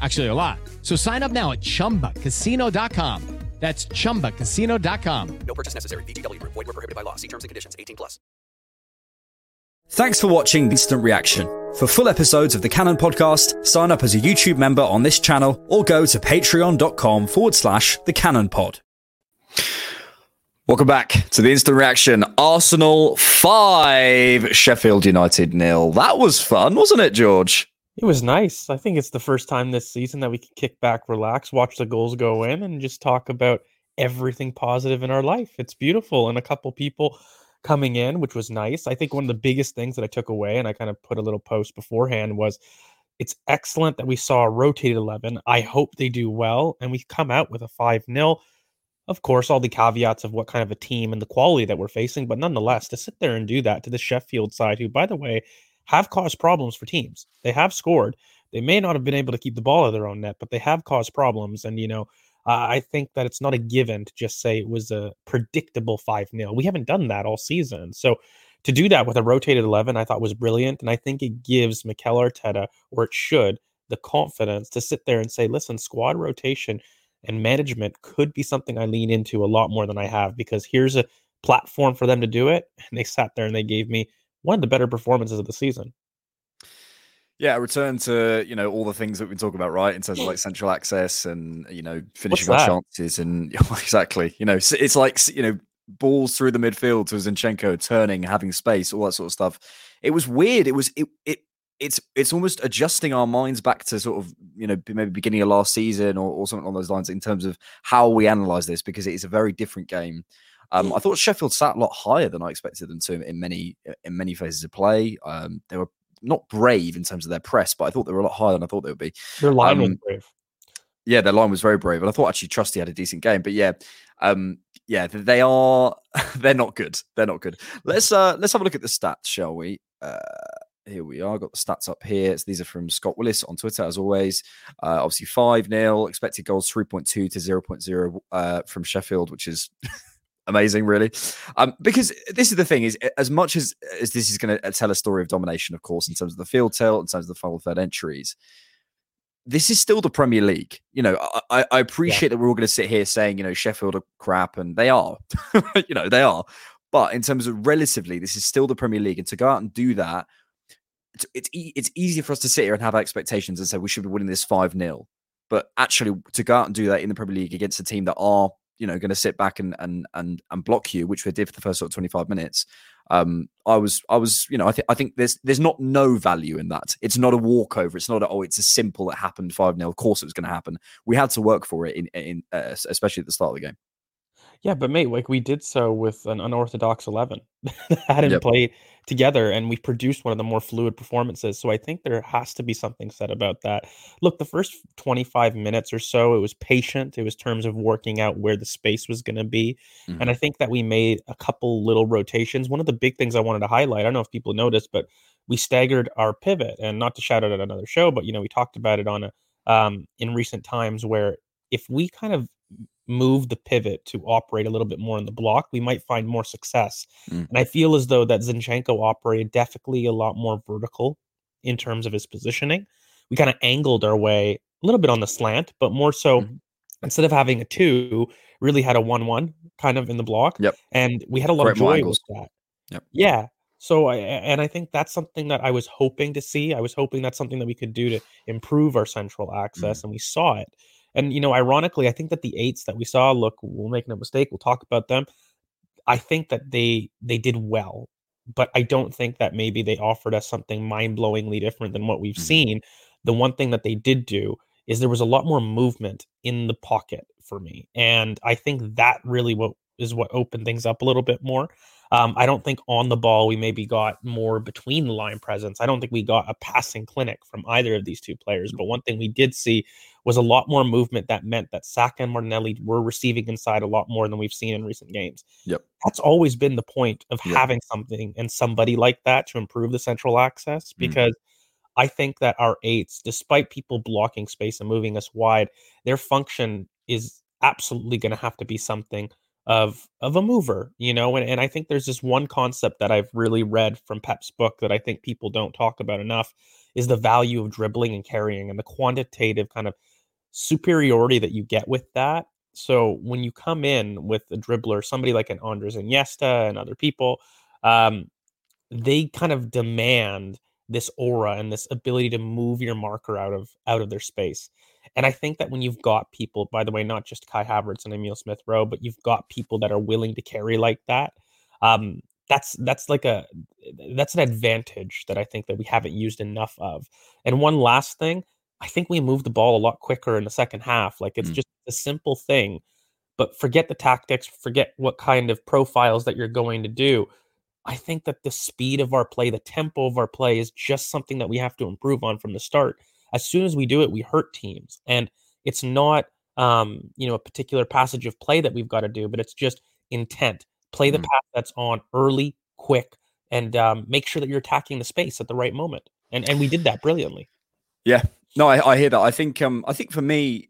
Actually, a lot. So sign up now at chumbacasino.com. That's chumbacasino.com. No purchase necessary. VGW Group. Void where prohibited by law. See terms and conditions. 18 plus. Thanks for watching Instant Reaction. For full episodes of the Cannon podcast, sign up as a YouTube member on this channel or go to patreon.com forward slash the Cannon pod. Welcome back to the Instant Reaction. Arsenal 5, Sheffield United nil. That was fun, wasn't it, George? It was nice. I think it's the first time this season that we can kick back, relax, watch the goals go in, and just talk about everything positive in our life. It's beautiful. And a couple people coming in, which was nice. I think one of the biggest things that I took away, and I kind of put a little post beforehand, was it's excellent that we saw a rotated 11. I hope they do well, and we come out with a 5 0. Of course, all the caveats of what kind of a team and the quality that we're facing, but nonetheless, to sit there and do that to the Sheffield side, who, by the way, have caused problems for teams. They have scored. They may not have been able to keep the ball out of their own net, but they have caused problems. And, you know, uh, I think that it's not a given to just say it was a predictable 5 0. We haven't done that all season. So to do that with a rotated 11, I thought was brilliant. And I think it gives Mikel Arteta, or it should, the confidence to sit there and say, listen, squad rotation and management could be something I lean into a lot more than I have because here's a platform for them to do it. And they sat there and they gave me one of the better performances of the season. Yeah, return to you know all the things that we've been talking about, right? In terms of like central access and you know finishing our chances and exactly, you know, it's like you know balls through the midfield to Zinchenko turning, having space, all that sort of stuff. It was weird. It was it it it's it's almost adjusting our minds back to sort of you know maybe beginning of last season or, or something along those lines in terms of how we analyze this because it is a very different game. Um, I thought Sheffield sat a lot higher than I expected them to in many in many phases of play. Um, they were not brave in terms of their press, but I thought they were a lot higher than I thought they would be. Their line was Um, brave. Yeah, their line was very brave, and I thought actually Trusty had a decent game. But yeah, um, yeah, they are they're not good. They're not good. Let's uh let's have a look at the stats, shall we? Uh, here we are. Got the stats up here. So these are from Scott Willis on Twitter, as always. Uh, obviously, 5 0, expected goals 3.2 to 0.0 uh, from Sheffield, which is amazing, really. Um, because this is the thing: is as much as as this is going to tell a story of domination, of course, in terms of the field tilt, in terms of the final third entries. This is still the Premier League. You know, I, I- appreciate that we're all going to sit here saying, you know, Sheffield are crap, and they are. you know, they are. But in terms of relatively, this is still the Premier League, and to go out and do that, it's it's, e- it's easy for us to sit here and have expectations and say we should be winning this five 0 But actually, to go out and do that in the Premier League against a team that are you know going to sit back and and and and block you, which we did for the first sort of twenty five minutes. Um, I was I was you know I think I think there's there's not no value in that. It's not a walkover. It's not a, oh it's a simple it happened five 0 Of course it was going to happen. We had to work for it in in uh, especially at the start of the game. Yeah, but mate, like we did so with an unorthodox eleven that hadn't Yep. played together, and we produced one of the more fluid performances. So I think there has to be something said about that. Look, the first twenty five minutes or so, it was patient. It was terms of working out where the space was going to be, and I think that we made a couple little rotations. One of the big things I wanted to highlight, I don't know if people noticed, but we staggered our pivot, and not to shout out at another show, but you know we talked about it on a um, in recent times where if we kind of move the pivot to operate a little bit more in the block, we might find more success. Mm. And I feel as though that Zinchenko operated definitely a lot more vertical in terms of his positioning. We kind of angled our way a little bit on the slant, but more so Mhm. instead of having a two, really had a one-one kind of in the block. Yep. And we had a lot of joy with that. Yep. Yeah. So I and I think that's something that I was hoping to see. I was hoping that's something that we could do to improve our central access, Mm. and we saw it. And you know, ironically, I think that the eights that we saw, look, we'll make no mistake, we'll talk about them. I think that they they did well, but I don't think that maybe they offered us something mind-blowingly different than what we've Mhm. seen. The one thing that they did do is there was a lot more movement in the pocket for me, and I think that really what is what opened things up a little bit more. Um, I don't think on the ball we maybe got more between the line presence. I don't think we got a passing clinic from either of these two players. But one thing we did see was a lot more movement that meant that Saka and Martinelli were receiving inside a lot more than we've seen in recent games. Yep. That's always been the point of Yep. having something and somebody like that to improve the central access Mm. because I think that our eights, despite people blocking space and moving us wide, their function is absolutely going to have to be something of of a mover, you know. And, and I think there's this one concept that I've really read from Pep's book that I think people don't talk about enough is the value of dribbling and carrying and the quantitative kind of superiority that you get with that. So when you come in with a dribbler, somebody like an Andres Iniesta and other people, um, they kind of demand this aura and this ability to move your marker out of out of their space. And I think that when you've got people, by the way, not just Kai Havertz and Emil Smith Rowe, but you've got people that are willing to carry like that, um, that's that's like a that's an advantage that I think that we haven't used enough of. And one last thing, I think we moved the ball a lot quicker in the second half. Like it's Mm. just a simple thing, but forget the tactics, forget what kind of profiles that you're going to do. I think that the speed of our play, the tempo of our play is just something that we have to improve on from the start. As soon as we do it, we hurt teams. And it's not um, you know, a particular passage of play that we've got to do, but it's just intent. Play the Mm. pass that's on early, quick, and um, make sure that you're attacking the space at the right moment. And and we did that brilliantly. Yeah, no, I, I hear that. I think, um, I think for me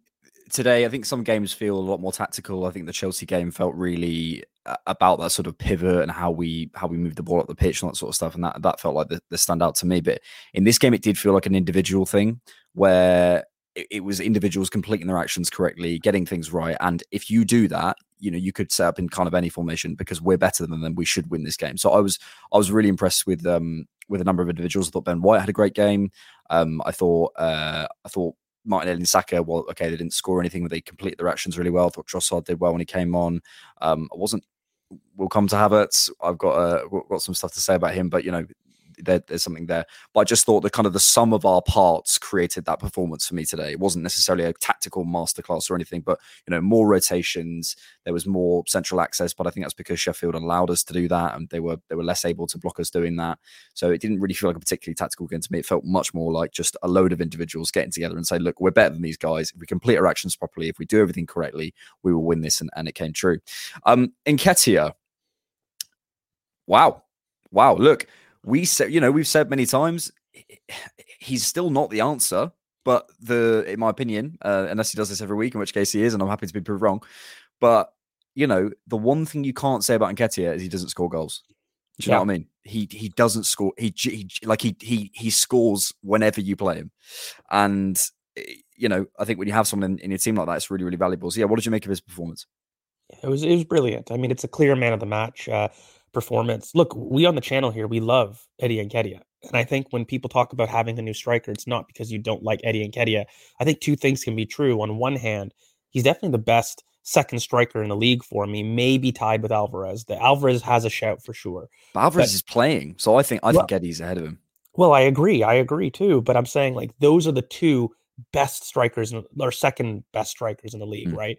today, I think some games feel a lot more tactical. I think the Chelsea game felt really about that sort of pivot and how we how we move the ball up the pitch and that sort of stuff, and that that felt like the, the standout to me. But in this game, it did feel like an individual thing where it, it was individuals completing their actions correctly, getting things right, and if you do that, you know you could set up in kind of any formation because we're better than them. We should win this game. So I was I was really impressed with um with a number of individuals. I thought Ben White had a great game. Um, I thought uh, I thought Martinelli and Saka, well, okay, they didn't score anything, but they completed their actions really well. I thought Trossard did well when he came on. Um, I wasn't. We'll come to Havertz. I've got uh, got some stuff to say about him, but you know, there, there's something there. But I just thought the kind of the sum of our parts created that performance for me today. It wasn't necessarily a tactical masterclass or anything, but you know, more rotations. There was more central access, but I think that's because Sheffield allowed us to do that, and they were they were less able to block us doing that. So it didn't really feel like a particularly tactical game to me. It felt much more like just a load of individuals getting together and say, look, we're better than these guys. If we complete our actions properly, if we do everything correctly, we will win this. And, and it came true. Um, Nketiah, wow. Wow. Look, we said, you know, we've said many times, he's still not the answer. But the, in my opinion, uh, unless he does this every week, in which case he is, and I'm happy to be proved wrong. But you know, the one thing you can't say about Nketiah is he doesn't score goals. Do you know what I mean? He he doesn't score. He, he like he he he scores whenever you play him, and eh, you know I think when you have someone in, in your team like that, it's really really valuable. So yeah, what did you make of his performance? It was it was brilliant. I mean, it's a clear man of the match uh, performance. Look, we on the channel here, we love Eddie and Nketiah. And I think when people talk about having a new striker, it's not because you don't like Eddie and Nketiah. I think two things can be true. On one hand, he's definitely the best second striker in the league for me, maybe tied with Alvarez. The Alvarez has a shout for sure. But Alvarez But- is playing, so I think I Well- think Eddie's ahead of him. Well, I agree. I agree too. But I'm saying like those are the two best strikers in, or second best strikers in the league, Mm. right?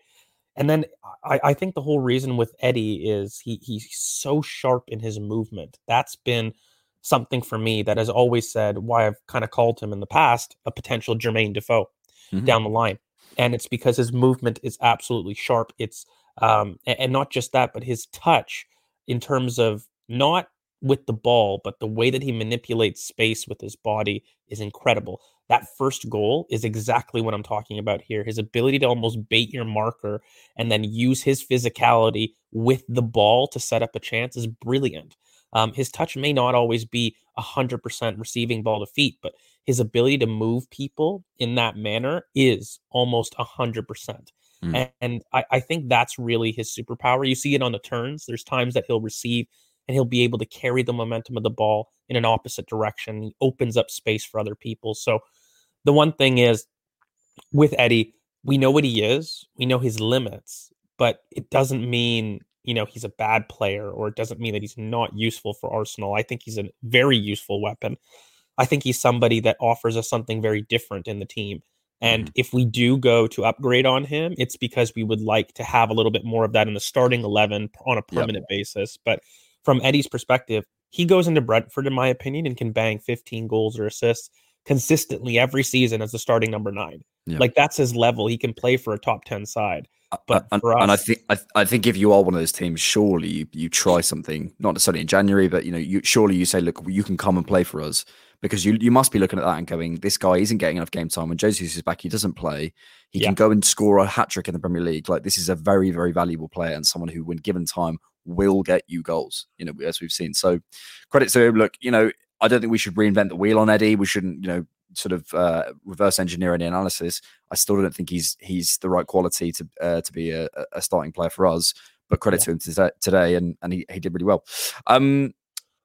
And then I, I think the whole reason with Eddie is he he's so sharp in his movement. That's been something for me that has always said why I've kind of called him in the past a potential Jermaine Defoe Mhm. down the line. And it's because his movement is absolutely sharp. It's um and not just that, but his touch in terms of not with the ball, but the way that he manipulates space with his body is incredible. That first goal is exactly what I'm talking about here. His ability to almost bait your marker and then use his physicality with the ball to set up a chance is brilliant. Um, his touch may not always be 100% receiving ball to feet, but his ability to move people in that manner is almost 100%. Mm. And, and I, I think that's really his superpower. You see it on the turns. There's times that he'll receive and he'll be able to carry the momentum of the ball in an opposite direction. He opens up space for other people. So the one thing is with Eddie, we know what he is, we know his limits, but it doesn't mean you know he's a bad player or it doesn't mean that he's not useful for Arsenal. I think he's a very useful weapon. I think he's somebody that offers us something very different in the team. And mm-hmm. if we do go to upgrade on him, it's because we would like to have a little bit more of that in the starting 11 on a permanent yep. basis. But from Eddie's perspective, he goes into Brentford, in my opinion, and can bang 15 goals or assists consistently every season as the starting number nine. Yeah. Like that's his level. He can play for a top 10 side. Uh, but uh, and, us, and I think I, I, think if you are one of those teams, surely you, you try something, not necessarily in January, but you know, you surely you say, look, you can come and play for us because you you must be looking at that and going, this guy isn't getting enough game time. When Jesus is back, he doesn't play. He yeah. can go and score a hat trick in the Premier League. Like this is a very very valuable player and someone who, when given time, will get you goals. You know, as we've seen. So credit to him. Look, you know, I don't think we should reinvent the wheel on Eddie. We shouldn't, you know, sort of uh, reverse engineer any analysis. I still don't think he's he's the right quality to uh, to be a, a, starting player for us. But credit yeah. to him today, and and he, he did really well. Um,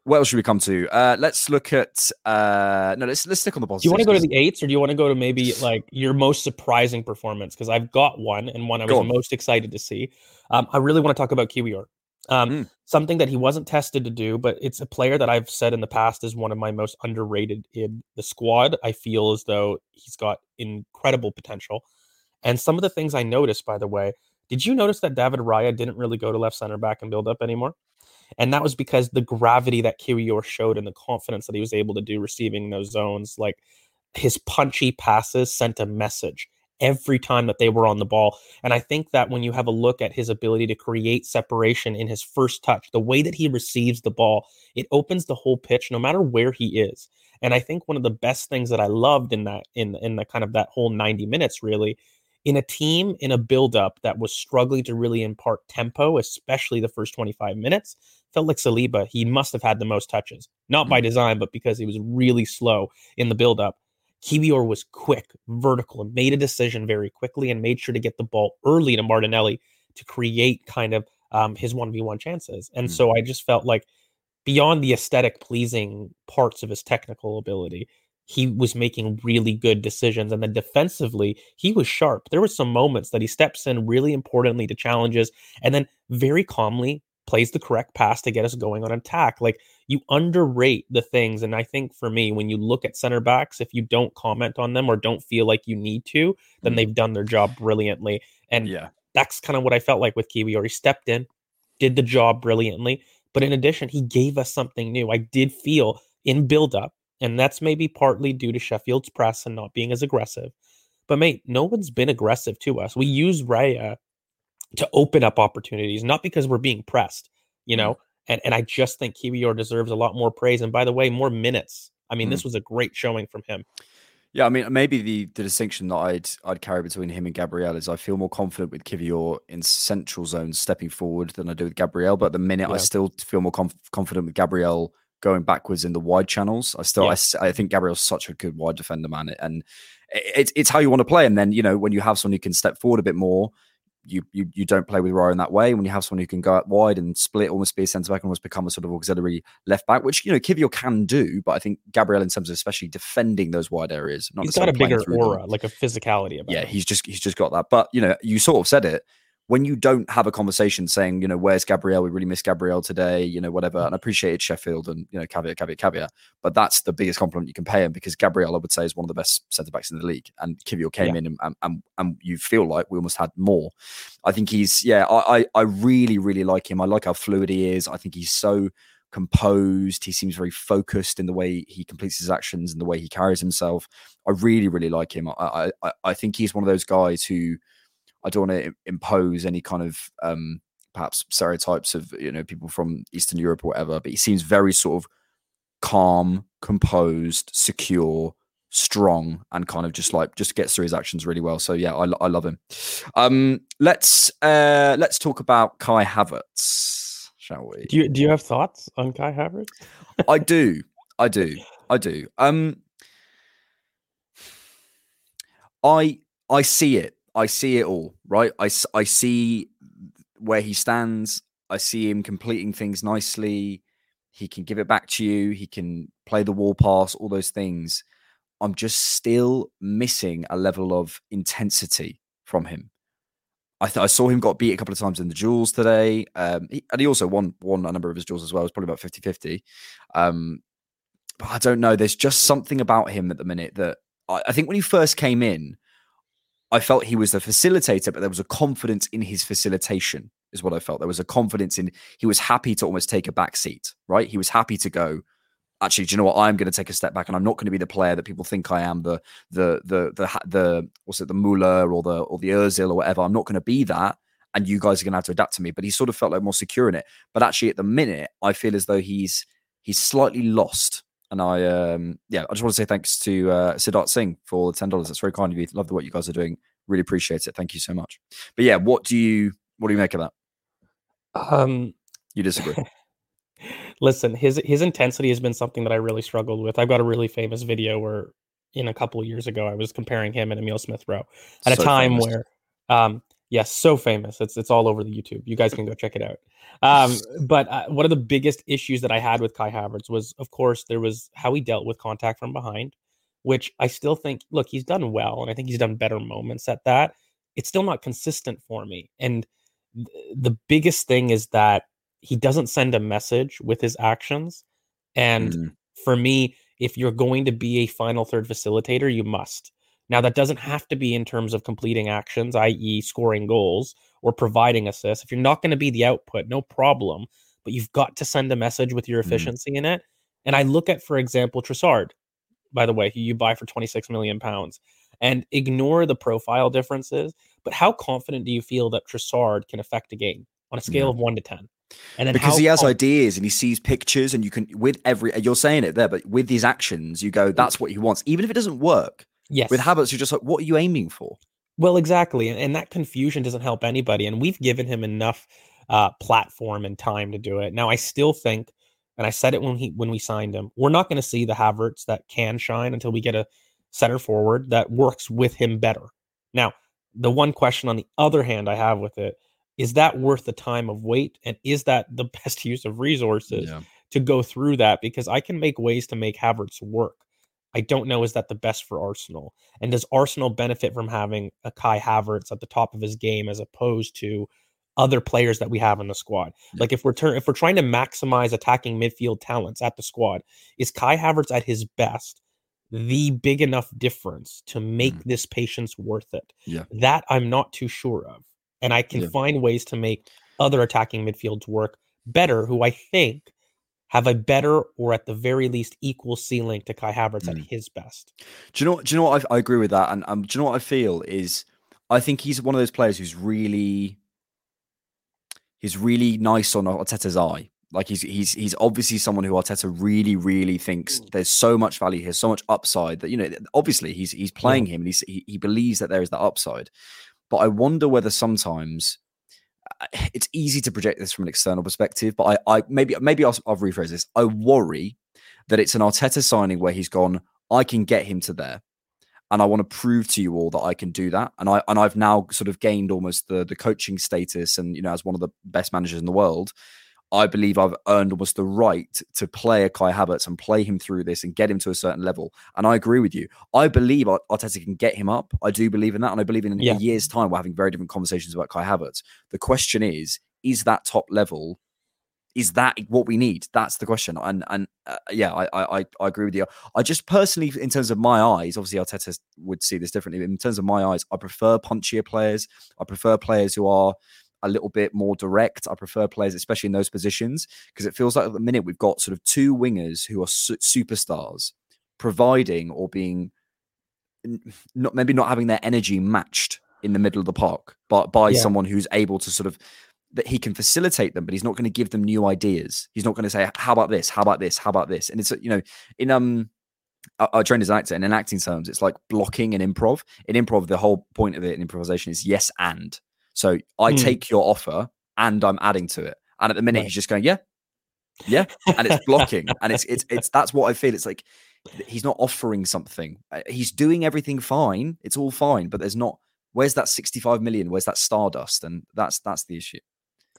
what else should we come to? Uh, let's look at uh, no. Let's let's stick on the positive. Do you want to go to the eights, or do you want to go to maybe like your most surprising performance? Because I've got one, and one I was most excited to see. Um, I really want to talk about Kiwior. Um, mm. Something that he wasn't tested to do, but it's a player that I've said in the past is one of my most underrated in the squad. I feel as though he's got incredible potential. And some of the things I noticed, by the way, did you notice that David Raya didn't really go to left center back and build up anymore? And that was because the gravity that Kiwior showed and the confidence that he was able to do receiving those zones, like his punchy passes sent a message every time that they were on the ball. And I think that when you have a look at his ability to create separation in his first touch, the way that he receives the ball, it opens the whole pitch no matter where he is. And I think one of the best things that I loved in that in in the kind of that whole 90 minutes really in a team in a build-up that was struggling to really impart tempo, especially the first 25 minutes, felt like Saliba, he must have had the most touches. Not by mm. design, but because he was really slow in the build-up. Kiwior was quick, vertical, and made a decision very quickly and made sure to get the ball early to Martinelli to create kind of um, his 1v1 chances. And mm so I just felt like beyond the aesthetic pleasing parts of his technical ability, he was making really good decisions. And then defensively, he was sharp. There were some moments that he steps in really importantly to challenges and then very calmly plays the correct pass to get us going on attack. Like you underrate the things. And I think for me, when you look at center backs, if you don't comment on them or don't feel like you need to, then mm. they've done their job brilliantly. And yeah, that's kind of what I felt like with Kiwior he stepped in, did the job brilliantly. But in addition, he gave us something new. I did feel in build up, and that's maybe partly due to Sheffield's press and not being as aggressive. But mate, no one's been aggressive to us. We use Raya to open up opportunities, not because we're being pressed, you mm-hmm. know. And and I just think Kiwior deserves a lot more praise. And by the way, more minutes. I mean, mm. this was a great showing from him. Yeah, I mean, maybe the, the distinction that I'd I'd carry between him and Gabriel is I feel more confident with Kiwior in central zones stepping forward than I do with Gabriel. But the minute, yeah. I still feel more conf- confident with Gabriel going backwards in the wide channels. I still, yeah. I, I think Gabriel's such a good wide defender, man, and it's it's how you want to play. And then you know when you have someone who can step forward a bit more, you you you don't play with Raya in that way. When you have someone who can go out wide and split, almost be a centre back and almost become a sort of auxiliary left back, which you know Kiwior can do, but I think Gabriel in terms of especially defending those wide areas, not he's got a bigger aura, them. like a physicality about. Yeah, him. he's just he's just got that. But you know, you sort of said it when you don't have a conversation saying, you know, where's Gabriel? We really miss Gabriel today, you know, whatever. And I appreciated Sheffield and, you know, caveat, caveat, caveat. But that's the biggest compliment you can pay him because Gabriel, I would say, is one of the best centre backs in the league. And Kiwior came yeah. in and, and, and you feel like we almost had more. I think he's, yeah, I, I, I really, really like him. I like how fluid he is. I think he's so composed. He seems very focused in the way he completes his actions and the way he carries himself. I really, really like him. I, I, I think he's one of those guys who, I don't want to impose any kind of um, perhaps stereotypes of you know people from Eastern Europe or whatever, but he seems very sort of calm, composed, secure, strong and kind of just like just gets through his actions really well. So yeah, I, I love him. Um, let's uh, let's talk about Kai Havertz, shall we? Do you do you have thoughts on Kai Havertz? I do, I do, I do. Um, I I see it. I see it all. Right. I I see where he stands. I see him completing things nicely. He can give it back to you. He can play the wall pass. All those things. I'm just still missing a level of intensity from him. I, th- I saw him got beat a couple of times in the duels today. Um, he, and he also won won a number of his duels as well. It was probably about 50 50. Um, but I don't know. There's just something about him at the minute that I, I think when he first came in, I felt he was the facilitator, but there was a confidence in his facilitation, is what I felt. There was a confidence in he was happy to almost take a back seat, right? He was happy to go, actually, do you know what? I'm going to take a step back, and I'm not going to be the player that people think I am. The the the the the what's it? The Muller or the or the Özil or whatever. I'm not going to be that, and you guys are going to have to adapt to me. But he sort of felt like more secure in it. But actually, at the minute, I feel as though he's he's slightly lost. And I, um, yeah, I just want to say thanks to uh, Siddharth Singh for the ten dollars. That's very kind of you. Love the what you guys are doing. Really appreciate it. Thank you so much. But yeah, what do you what do you make of that? Um, you disagree? listen, his his intensity has been something that I really struggled with. I've got a really famous video where in a couple of years ago I was comparing him and Emil Smith Rowe at so a time famous. where um yes, so famous. It's it's all over the YouTube. You guys can go check it out. Um, but uh, one of the biggest issues that I had with Kai Havertz was, of course, there was how he dealt with contact from behind, which I still think. Look, he's done well, and I think he's done better moments at that. It's still not consistent for me, and th- the biggest thing is that he doesn't send a message with his actions. And mm. for me, if you're going to be a final third facilitator, you must. Now, that doesn't have to be in terms of completing actions, i.e., scoring goals or providing assists. If you're not going to be the output, no problem. But you've got to send a message with your mm. efficiency mm. in it. And I look at, for example, Trossard, by the way, who you buy for 26 million pounds, and ignore the profile differences. But how confident do you feel that Trossard can affect a game on a scale yeah. of one to 10? And then because he has ideas and he sees pictures, and you can with every you're saying it there, but with these actions, you go, that's what he wants, even if it doesn't work. Yes. With Havertz, you're just like, what are you aiming for? Well, exactly, and, and that confusion doesn't help anybody. And we've given him enough uh, platform and time to do it. Now, I still think, and I said it when he when we signed him, we're not going to see the Havertz that can shine until we get a center forward that works with him better. Now, the one question on the other hand I have with it is that worth the time of wait and is that the best use of resources yeah. to go through that because i can make ways to make havertz work i don't know is that the best for arsenal and does arsenal benefit from having a kai havertz at the top of his game as opposed to other players that we have in the squad yeah. like if we're ter- if we're trying to maximize attacking midfield talents at the squad is kai havertz at his best the big enough difference to make mm. this patience worth it yeah that i'm not too sure of and I can yeah. find ways to make other attacking midfields work better, who I think have a better or at the very least equal ceiling to Kai Havertz mm. at his best. Do you know? Do you know what I, I agree with that? And um, do you know what I feel is I think he's one of those players who's really he's really nice on Arteta's eye. Like he's he's he's obviously someone who Arteta really really thinks there's so much value here, so much upside that you know obviously he's he's playing yeah. him and he's, he he believes that there is that upside. But I wonder whether sometimes it's easy to project this from an external perspective. But I, I maybe maybe I'll, I'll rephrase this. I worry that it's an Arteta signing where he's gone. I can get him to there, and I want to prove to you all that I can do that. And I and I've now sort of gained almost the the coaching status, and you know, as one of the best managers in the world. I believe I've earned almost the right to play a Kai Havertz and play him through this and get him to a certain level. And I agree with you. I believe Arteta can get him up. I do believe in that. And I believe in yeah. a year's time, we're having very different conversations about Kai Havertz. The question is, is that top level? Is that what we need? That's the question. And and uh, yeah, I, I I agree with you. I just personally, in terms of my eyes, obviously Arteta would see this differently. But in terms of my eyes, I prefer punchier players. I prefer players who are a little bit more direct. I prefer players, especially in those positions, because it feels like at the minute we've got sort of two wingers who are su- superstars providing or being not maybe not having their energy matched in the middle of the park, but by yeah. someone who's able to sort of that he can facilitate them, but he's not going to give them new ideas. He's not going to say, "How about this? How about this? How about this?" And it's you know, in um I, I trained as an actor, and in acting terms, it's like blocking in improv. In improv, the whole point of it in improvisation is yes and. So I Hmm. take your offer and I'm adding to it. And at the minute, Right. he's just going, yeah, yeah, and it's blocking, and it's it's it's that's what I feel. It's like he's not offering something. Uh, He's doing everything fine. It's all fine, but there's not. Where's that 65 million? Where's that stardust? And that's that's the issue.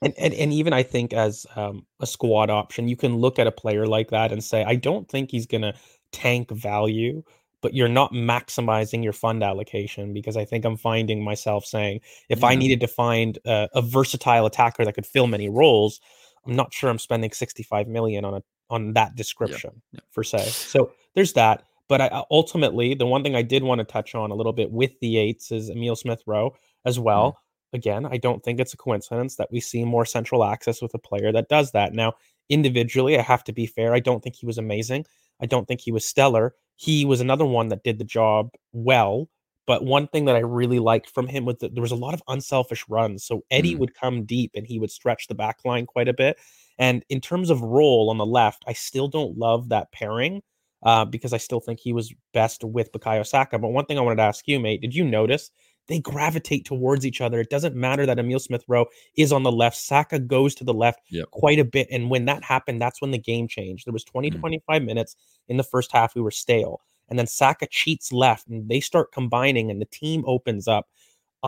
And, and and even I think as um, a squad option, you can look at a player like that and say, I don't think he's going to tank value, but you're not maximizing your fund allocation because I think I'm finding myself saying, if I mm. needed to find a, a versatile attacker that could fill many roles, I'm not sure I'm spending 65 million on a on that description yeah. per se. So there's that. But I, I- ultimately, the one thing I did want to touch on a little bit with the eights is Emil Smith Rowe as well mm. again, I don't think it's a coincidence that we see more central access with a player that does that. Now, individually, I have to be fair. I don't think he was amazing. I don't think he was stellar. He was another one that did the job well. But one thing that I really liked from him was that there was a lot of unselfish runs. So Eddie Mm. would come deep and he would stretch the back line quite a bit. And in terms of role on the left, I still don't love that pairing uh, because I still think he was best with Bukayo Saka. But one thing I wanted to ask you, mate, did you notice they gravitate towards each other? It doesn't matter that Emil Smith Rowe is on the left, Saka goes to the left Yep. quite a bit. And when that happened, that's when the game changed. There was 20 to Mm. 25 minutes in the first half, we were stale. And then Saka cheats left and they start combining and the team opens up.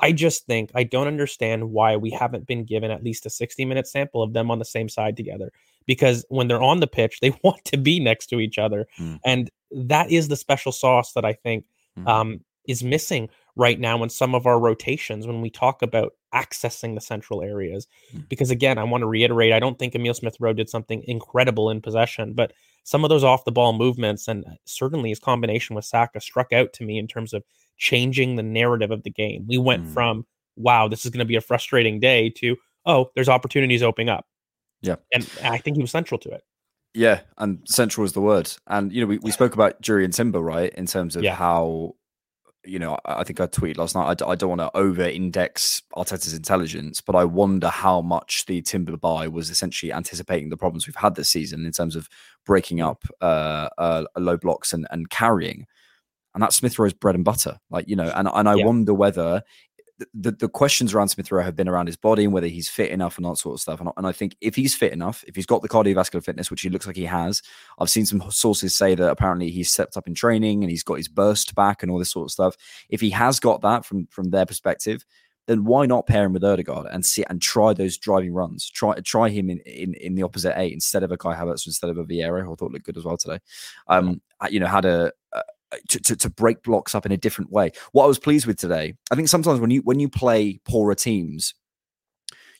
I just think I don't understand why we haven't been given at least a 60 minute sample of them on the same side together. Because when they're on the pitch, they want to be next to each other. Mm. And that is the special sauce that I think Mhm. um, is missing right now in some of our rotations when we talk about accessing the central areas. Mm. Because again, I want to reiterate, I don't think Emil Smith Rowe did something incredible in possession, but some of those off the ball movements and certainly his combination with Saka struck out to me in terms of changing the narrative of the game. We went Mm. from, wow, this is going to be a frustrating day to, oh, there's opportunities opening up. Yeah. And I think he was central to it. Yeah, and central is the word. And you know, we, we spoke about Jurrien Timber, right? In terms of Yeah. how, you know, I, think I tweeted last night. I, d- I don't want to over-index Arteta's intelligence, but I wonder how much the Timber buy was essentially anticipating the problems we've had this season in terms of breaking up uh, uh, low blocks and, and carrying. And that's Smith Rowe's bread and butter, like you know. And and I Yeah. wonder whether the, the questions around Smith Rowe have been around his body and whether he's fit enough and that sort of stuff. And, I- and I think if he's fit enough, if he's got the cardiovascular fitness, which he looks like he has, I've seen some sources say that apparently he's stepped up in training and he's got his burst back and all this sort of stuff. If he has got that from from their perspective, then why not pair him with Ødegaard and see and try those driving runs? Try try him in in, in the opposite eight instead of a Kai Havertz instead of a Vieira, who I thought looked good as well today. Um, you know, had a, a to, to, to break blocks up in a different way. What I was pleased with today, I think sometimes when you when you play poorer teams,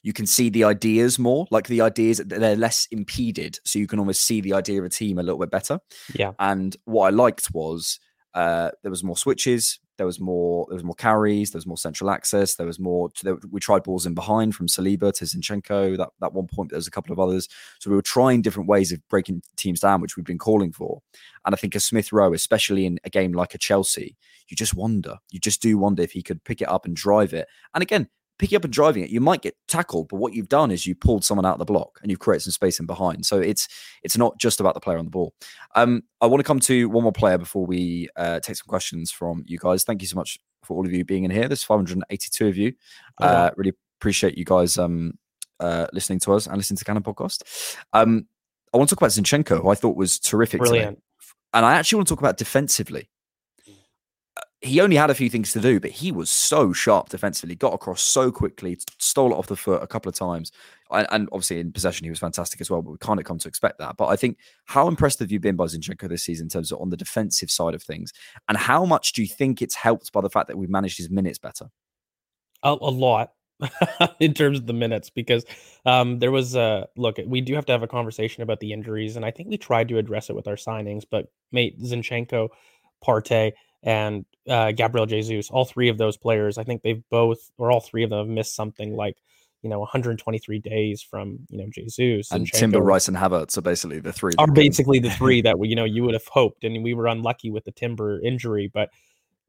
you can see the ideas more. Like the ideas they're less impeded, so you can almost see the idea of a team a little bit better. Yeah. And what I liked was uh, there was more switches, there was more there was more carries, there was more central access, there was more. There, we tried balls in behind from Saliba to Zinchenko. That that one point, there was a couple of others. So we were trying different ways of breaking teams down, which we've been calling for. And I think a Smith Rowe, especially in a game like a Chelsea, you just wonder, you just do wonder if he could pick it up and drive it. And again, picking up and driving it, you might get tackled, but what you've done is you pulled someone out of the block and you've created some space in behind. So it's it's not just about the player on the ball. Um, I want to come to one more player before we uh, take some questions from you guys. Thank you so much for all of you being in here. There's 582 of you. Oh, wow. Uh, really appreciate you guys um, uh, listening to us and listening to Cannon Podcast. Um, I want to talk about Zinchenko, who I thought was terrific. today Brilliant. and I actually want to talk about defensively. He only had a few things to do, but he was so sharp defensively. Got across so quickly, stole it off the foot a couple of times, and, and obviously in possession he was fantastic as well. But we kind of come to expect that. But I think how impressed have you been by Zinchenko this season in terms of on the defensive side of things, and how much do you think it's helped by the fact that we've managed his minutes better? a, a lot in terms of the minutes because um, there was a look. We do have to have a conversation about the injuries, and I think we tried to address it with our signings. But mate, Zinchenko, Partey, and uh, Gabriel Jesus, all three of those players, I think they've both or all three of them have missed something like you know 123 days from you know Jesus And Zinchenko Timber, Rice, and Havertz are basically the three. are basically the three that we, you know you would have hoped, and we were unlucky with the Timber injury. But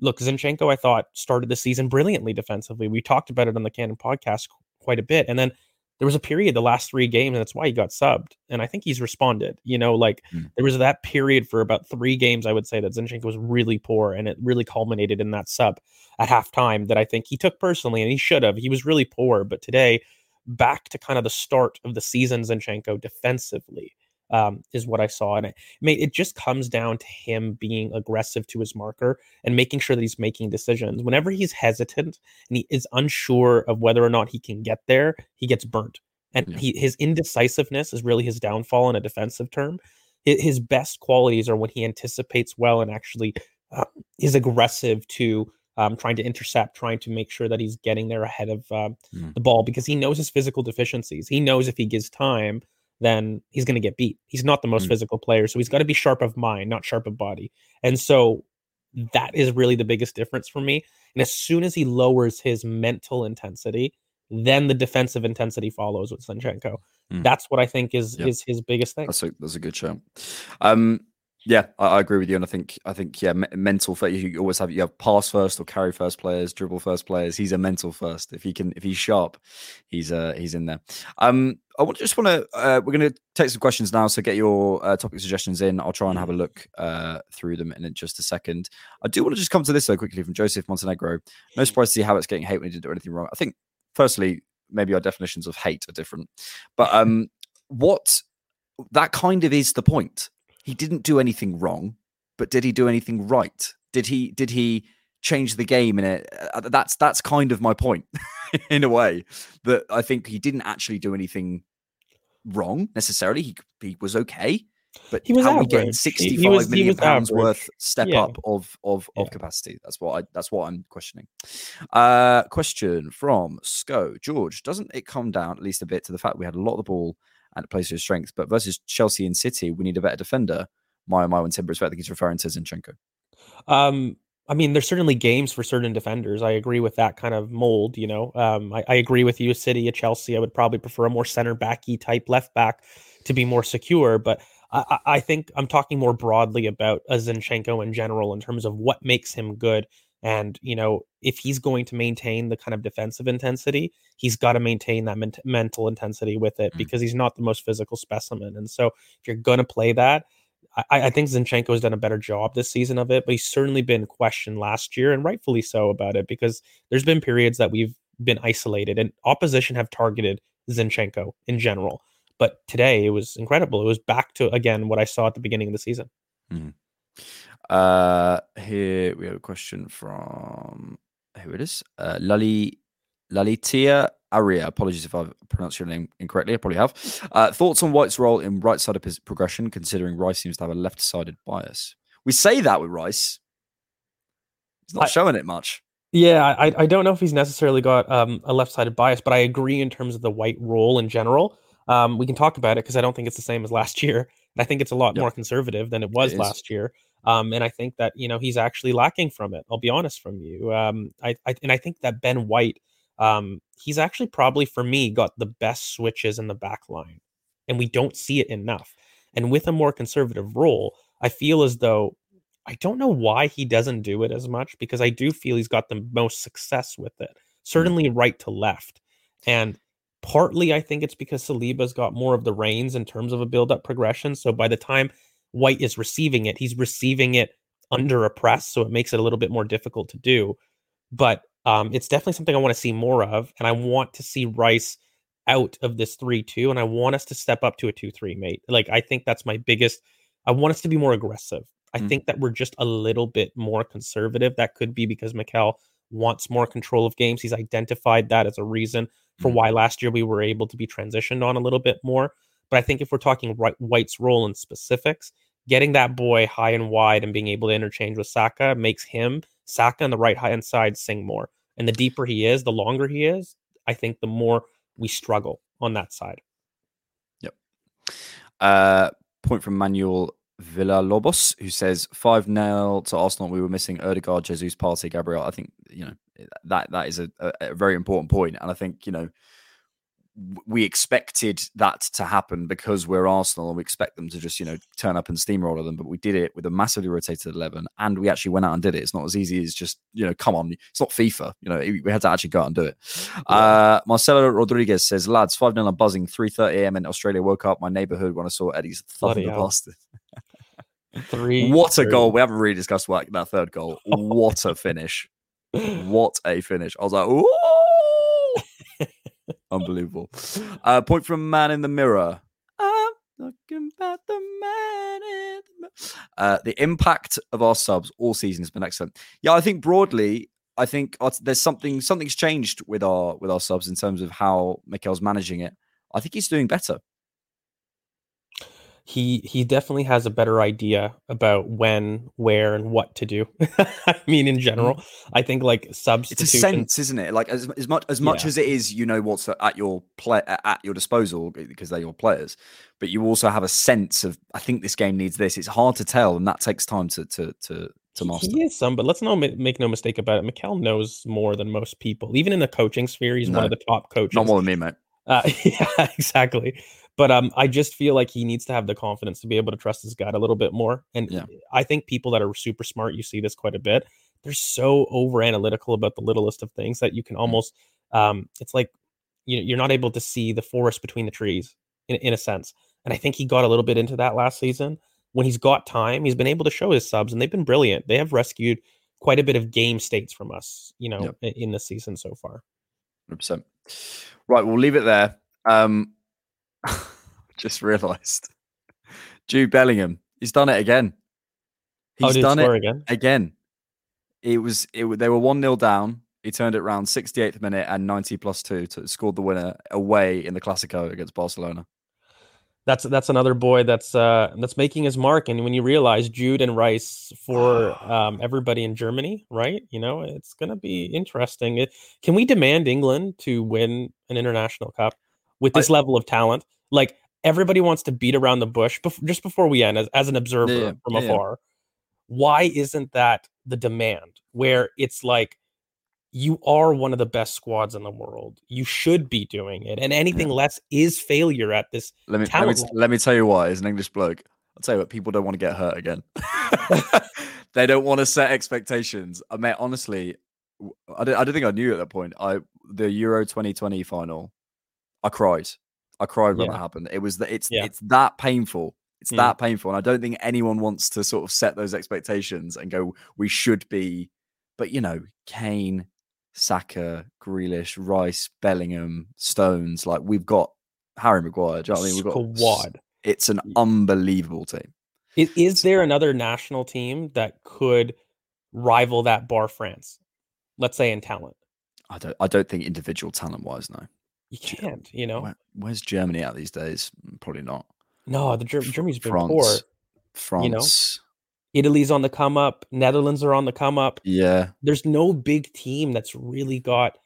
look, Zinchenko, I thought started the season brilliantly defensively. We talked about it on the Cannon podcast quite a bit, and then there was a period the last three games, and that's why he got subbed. And I think he's responded. You know, like Mm. there was that period for about three games, I would say that Zinchenko was really poor, and it really culminated in that sub at halftime that I think he took personally, and he should have. He was really poor, but today, back to kind of the start of the season, Zinchenko defensively um, is what I saw, and it, I mean, it just comes down to him being aggressive to his marker and making sure that he's making decisions. Whenever he's hesitant and he is unsure of whether or not he can get there, he gets burnt. And Yeah. he, his indecisiveness is really his downfall in a defensive term. His best qualities are when he anticipates well and actually uh, is aggressive to um, trying to intercept, trying to make sure that he's getting there ahead of um, Mm. the ball because he knows his physical deficiencies. He knows if he gives time, then he's going to get beat. He's not the most Mm. physical player, so he's got to be sharp of mind, not sharp of body. And so that is really the biggest difference for me. And as soon as he lowers his mental intensity, then the defensive intensity follows with Zinchenko. Mm. That's what I think is Yeah. is his biggest thing. That's a that's a good show. Um, yeah, I, I agree with you, and I think I think yeah, me- mental. fir- You always have you have pass first or carry first players, dribble first players. He's a mental first. If he can, if he's sharp, he's uh he's in there. Um, I want just want to uh, we're going to take some questions now. So get your uh, topic suggestions in. I'll try and have a look uh through them in just a second. I do want to just come to this though quickly from Joseph Montenegro. No surprise to see how it's getting hate when he didn't do anything wrong. I think firstly, maybe our definitions of hate are different, but um, what that kind of is the point. He didn't do anything wrong, but did he do anything right? Did he did he change the game in it? Uh, that's that's kind of my point in a way that I think he didn't actually do anything wrong necessarily. He he was okay, but He was how are we average. He- sixty five million pounds average. worth step Yeah. up of of of capacity? That's what I that's what I'm questioning. Uh question from Sco George. Doesn't it come down at least a bit to the fact we had a lot of the ball and it plays to but versus Chelsea and City, we need a better defender. My my when Timber is I think he's referring to Zinchenko. Um, I mean, there's certainly games for certain defenders. I agree with that kind of mold. You know, um, I, I agree with you. City, a Chelsea, I would probably prefer a more center backy type left back to be more secure. But I, I I think I'm talking more broadly about a Zinchenko in general in terms of what makes him good. And you know, if he's going to maintain the kind of defensive intensity, he's got to maintain that ment- mental intensity with it Mm. because he's not the most physical specimen. And so, if you're going to play that, I, I think Zinchenko has done a better job this season of it, but he's certainly been questioned last year and rightfully so about it because there's been periods that we've been isolated and opposition have targeted Zinchenko in general. But today it was incredible. It was back to again what I saw at the beginning of the season. Uh, here we have a question from who it is. Uh, Lali Lalitia Aria. Apologies if I've pronounced your name incorrectly. I probably have. Uh, thoughts on White's role in right side of his progression, considering Rice seems to have a left sided bias. We say that with Rice. He's not I- showing it much. Yeah, I I don't know if he's necessarily got um, a left-sided bias, but I agree in terms of the white role in general. Um, we can talk about it because I don't think it's the same as last year, I think it's a lot Yep. more conservative than it was is. last year. Um, and I think that you know he's actually lacking from it. I'll be honest from you. Um, I, I and I think that Ben White, um, he's actually probably for me got the best switches in the back line, and we don't see it enough. And with a more conservative role, I feel as though I don't know why he doesn't do it as much because I do feel he's got the most success with it. Certainly right to left. And partly I think it's because Saliba's got more of the reins in terms of a build-up progression. So by the time White is receiving it, he's receiving it under a press, so it makes it a little bit more difficult to do. But um, it's definitely something I want to see more of, and I want to see Rice out of this three-two, and I want us to step up to a two-three, mate. Like I think that's my biggest. I want us to be more aggressive. I Mm. think that we're just a little bit more conservative. That could be because Mikel wants more control of games. He's identified that as a reason for Mm. why last year we were able to be transitioned on a little bit more. But I think if we're talking White's role in specifics, getting that boy high and wide and being able to interchange with Saka makes him Saka on the right hand side sing more. And the deeper he is, the longer he is, I think the more we struggle on that side. Yep. Uh, point from Manuel Villa Lobos, who says 5 0 to Arsenal. We were missing Ødegaard, Jesus, Partey, Gabriel. I think, you know, that that is a, a, very important point. And I think, you know, we expected that to happen because we're Arsenal and we expect them to just, you know, turn up and steamroller them. But we did it with a massively rotated 11 and we actually went out and did it. It's not as easy as just, you know, come on. It's not FIFA. You know, we had to actually go out and do it. Uh, Marcelo Rodriguez says, lads, 5 0 I'm buzzing. 3.30 a.m. in Australia. Woke up my neighborhood when I saw Eddie's thumping bastard. Three. What a three. goal. We haven't really discussed what, that third goal. What a finish. What a finish. I was like, ooh. Unbelievable. Uh, point from Man in the Mirror. I'm looking at the man in the mirror. Uh, the impact of our subs all season has been excellent. Yeah, I think broadly, I think there's something something's changed with our with our subs in terms of how Mikel's managing it. I think he's doing better. He he definitely has a better idea about when, where, and what to do. I mean, in general, I think like Mm. It's a sense, isn't it? Like as, as much as much Yeah. as it is, you know what's at your play at your disposal because they're your players, but you also have a sense of I think this game needs this. It's hard to tell, and that takes time to to to to master. He is some, but let's not make no mistake about it. Mikel knows more than most people, even in the coaching sphere. He's one of the top coaches. Not more than me, mate. Uh, yeah, exactly. But um, I just feel like he needs to have the confidence to be able to trust his gut a little bit more. And Yeah. I think people that are super smart, you see this quite a bit. They're so over analytical about the littlest of things that you can almost, um, it's like you you're not able to see the forest between the trees in, in a sense. And I think he got a little bit into that last season. When he's got time, he's been able to show his subs, and they've been brilliant. They have rescued quite a bit of game states from us, you know, Yep. in, in the season so far. 100%. Right, we'll leave it there. Um, just realised Jude Bellingham, he's done it again. oh, He's he done it again? again. It was it. They were one 0 down. He turned it around 68th minute and 90 plus two to scored the winner away in the Clasico against Barcelona. that's that's another boy that's uh that's making his mark and when you realize jude and rice for um everybody in germany right you know it's gonna be interesting it, can we demand england to win an international cup with I- this level of talent like everybody wants to beat around the bush bef- just before we end as, as an observer yeah, from yeah, afar why isn't that the demand where it's like you are one of the best squads in the world you should be doing it and anything less is failure at this Let me let me, let me tell you why. As an English bloke, I'll tell you what. People don't want to get hurt again. they don't want to set expectations. Uh, I mean, honestly, I don't, I don't think I knew at that point. I the Euro 2020 final, I cried. I cried when Yeah. that happened. It was that it's Yeah. it's that painful. It's Mm. that painful, and I don't think anyone wants to sort of set those expectations and go, "We should be." But you know, Kane, Saka, Grealish, Rice, Bellingham, Stones. Like we've got Harry Maguire. Do you know what I mean? We've got squad. It's an unbelievable team. Is, is there another national team that could rival that bar France? Let's say in talent. I don't. I don't think individual talent wise, no. You can't, you know. Where, where's Germany at these days? Mm, Probably not. No, the Ger- Germany's been France, poor. France. Italy's on the come up. Netherlands are on the come up. Yeah. There's no big team that's really got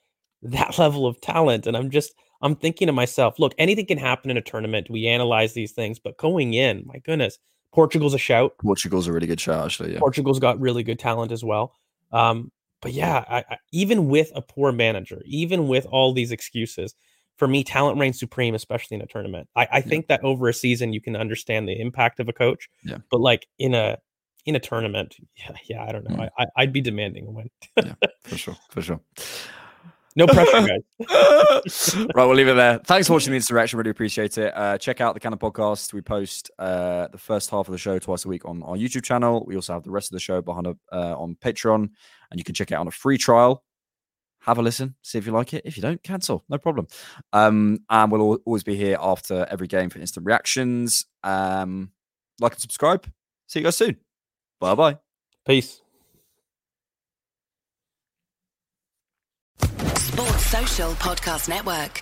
that level of talent. And I'm just, I'm thinking to myself, look, anything can happen in a tournament. We analyze these things, but going in, my goodness, Portugal's a shout. Portugal's a really good shout, actually. Yeah. Portugal's got really good talent as well. Um, but yeah, I, I, even with a poor manager, even with all these excuses, for me, talent reigns supreme, especially in a tournament. I, I think that over a season you can understand the impact of a coach. Yeah. But like in a in a tournament, yeah, yeah, I don't know. Mm. I, I'd be demanding a win. yeah, For sure. For sure. No pressure, guys. right, we'll leave it there. Thanks for watching the Instant Reaction. Really appreciate it. Uh, check out the Cannon podcast. We post uh, the first half of the show twice a week on our YouTube channel. We also have the rest of the show behind a, uh, on Patreon, and you can check it out on a free trial. Have a listen, see if you like it. If you don't, cancel, no problem. Um, and we'll always be here after every game for instant reactions. Um, like and subscribe. See you guys soon. Bye bye. Peace. Sports Social Podcast Network.